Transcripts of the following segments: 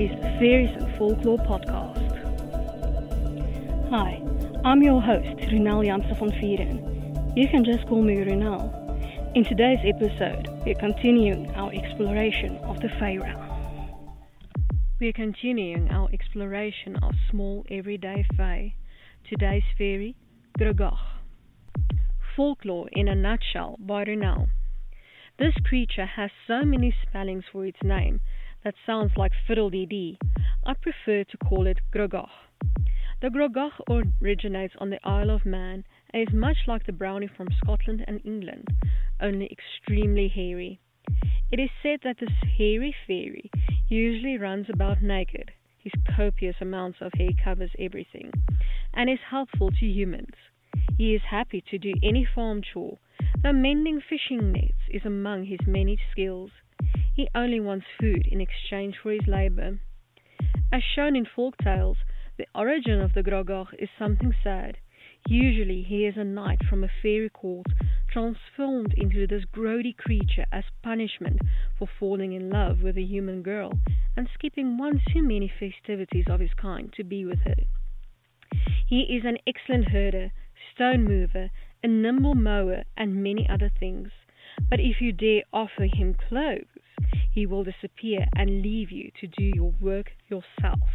is the Fairies Folklore Podcast. Hi, I'm your host, Ronel Janse van Vuuren. You can just call me Ronel. In today's episode, we're continuing our exploration of the realm. We're continuing our exploration of small everyday Fae. Today's fairy, Grogoch. Folklore in a nutshell by Ronel. This creature has so many spellings for its name that sounds like fiddle-dee-dee. I prefer to call it Grogoch. The Grogoch originates on the Isle of Man and is much like the brownie from Scotland and England, only extremely hairy. It is said that this hairy fairy usually runs about naked. His copious amounts of hair covers everything and is helpful to humans. He is happy to do any farm chore, though mending fishing nets is among his many skills. He only wants food in exchange for his labor. As shown in folk tales, the origin of the Grogoch is something sad. Usually he is a knight from a fairy court, transformed into this grody creature as punishment for falling in love with a human girl and skipping one too many festivities of his kind to be with her. He is an excellent herder, stone mover, a nimble mower, and many other things. But if you dare offer him clothes, he will disappear and leave you to do your work yourself.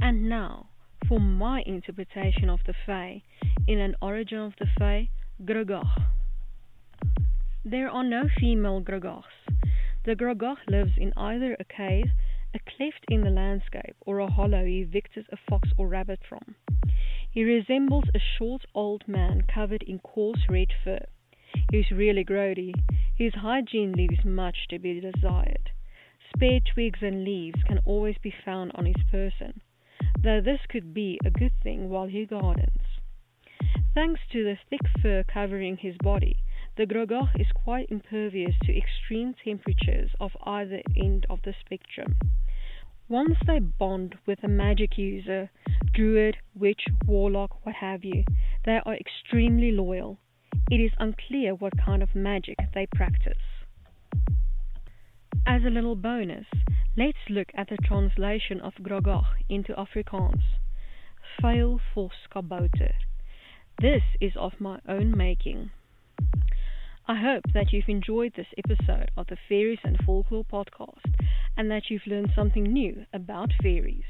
And now, for my interpretation of the Fae, in an origin of the Fae, Grogoch. There are no female Grogochs. The Grogoch lives in either a cave, a cleft in the landscape, or a hollow he evicted a fox or rabbit from. He resembles a short old man covered in coarse red fur. He is really grody. His hygiene leaves much to be desired. Spare twigs and leaves can always be found on his person, though this could be a good thing while he gardens. Thanks to the thick fur covering his body, the Grogoch is quite impervious to extreme temperatures of either end of the spectrum. Once they bond with a magic user, druid, witch, warlock, what have you, they are extremely loyal it is unclear what kind of magic they practice. As a little bonus, let's look at the translation of Grogoch into Afrikaans. Fail for Skabouter. This is of my own making. I hope that you've enjoyed this episode of the Fairies and Folklore podcast and that you've learned something new about fairies.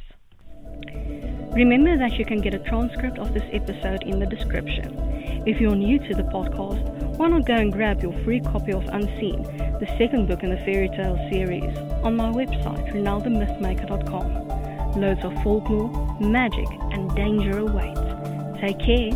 Remember that you can get a transcript of this episode in the description. If you're new to the podcast, why not go and grab your free copy of Unseen, the second book in the fairy tale series, on my website, ronelthemythmaker.com. Loads of folklore, magic, and danger await. Take care